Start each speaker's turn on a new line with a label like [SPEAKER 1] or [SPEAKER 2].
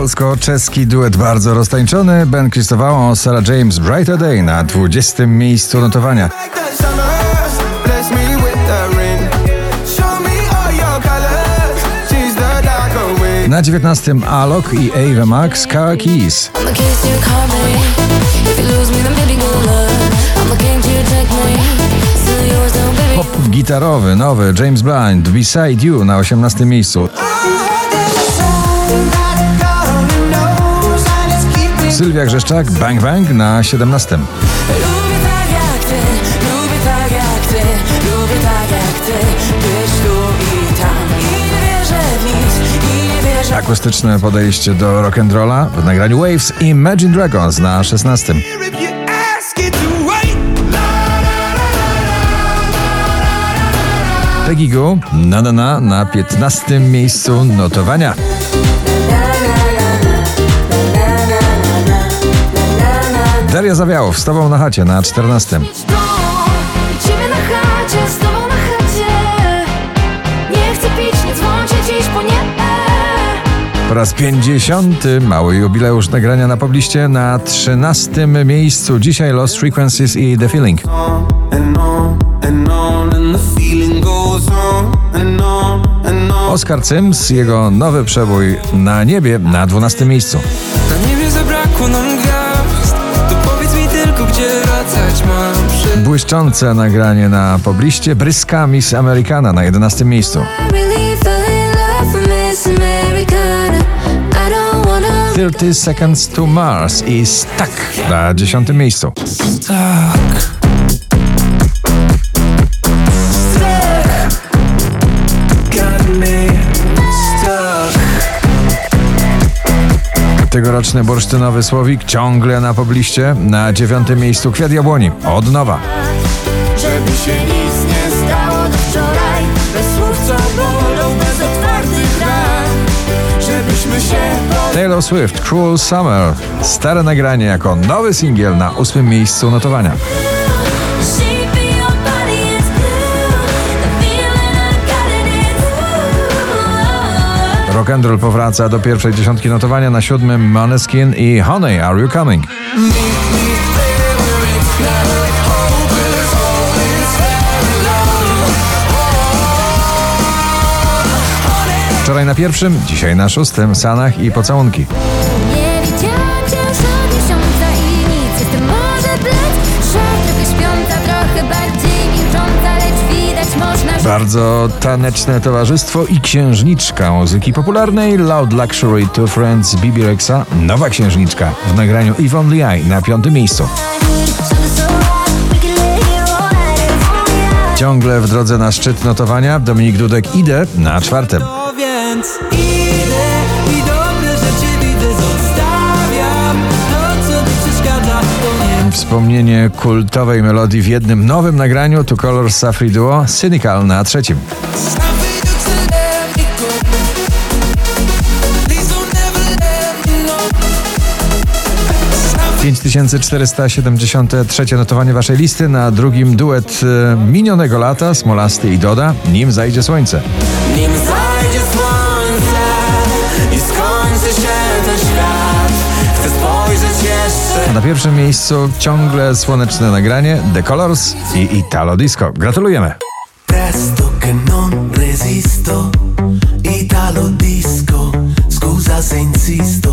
[SPEAKER 1] Polsko-czeski duet bardzo roztańczony. Ben Krzysztofało, Sarah James, Brighter Day na 20. miejscu notowania. Na 19 Alok i Ava Max Car Keys. Pop gitarowy, nowy James Blunt, Beside You na 18 miejscu. Sylwia Grzeszczak, Bang Bang na 17.
[SPEAKER 2] Lubię tak jak ty, lubię tak jak ty, lubię tak jak ty Być tu i tam i nie wierzę w nic, i nie wierzę
[SPEAKER 1] Akustyczne podejście do rock'n'rolla w nagraniu Waves Imagine Dragons na 16. Peggy Goo, na na na na 15 miejscu notowania. Daria Zawiałow z tobą na chacie na 14.
[SPEAKER 2] Ciebie na chacie, z tobą na chacie Nie chcę pić, nie dzwoncie dziś, bo nie
[SPEAKER 1] Po raz 50. mały jubileusz nagrania na pobliście na 13 miejscu. Dzisiaj Lost Frequencies i The Feeling. Oskar Cyms, jego nowy przebój na niebie na 12 miejscu.
[SPEAKER 3] Na niebie zabrakło nam
[SPEAKER 1] Błyszczące nagranie na pobliście Bryska Miss Americana na 11 miejscu. 30 Seconds to Mars i Stuck na 10 miejscu.
[SPEAKER 3] Tak.
[SPEAKER 1] Tegoroczny bursztynowy słowik ciągle na pobliście na 9 miejscu Kwiat Jabłoni od nowa.
[SPEAKER 2] Żeby się nic nie stało do wczoraj Bez słów co bolą, bez otwartych ran Żebyśmy się
[SPEAKER 1] Taylor Swift Cruel Summer. Stare nagranie jako nowy singiel na 8 miejscu notowania.
[SPEAKER 2] Is
[SPEAKER 1] Rock and roll powraca do pierwszej dziesiątki notowania na siódmym Måneskin i Honey Are You Coming. Wczoraj na pierwszym, dzisiaj na szóstym Sanach i Pocałunki. Bardzo taneczne towarzystwo i księżniczka muzyki popularnej Loud Luxury Two Friends Bibi Rexa, nowa księżniczka w nagraniu If Only I na piątym miejscu. Ciągle w drodze na szczyt notowania Dominik Dudek Idę na czwartym. Wspomnienie kultowej melodii w jednym nowym nagraniu to Color Safri Duo Cynical na trzecim. 5473 notowanie waszej listy, na drugim duet e, minionego lata Smolasty i Doda, nim zajdzie słońce.
[SPEAKER 3] Nim zajdzie słońce
[SPEAKER 1] Na pierwszym miejscu ciągle słoneczne nagranie The Colors i Italo Disco. Gratulujemy!
[SPEAKER 3] Presto che non resisto, Italo Disco, scusa se insisto.